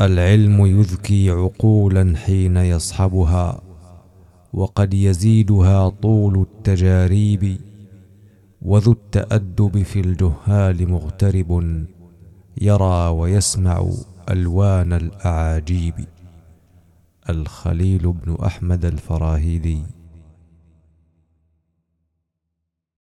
العلم يذكي عقولا حين يصحبها وقد يزيدها طول التجاريب وذو التأدب في الجهال مغترب يرى ويسمع ألوان الأعاجيب. الخليل بن أحمد الفراهيدي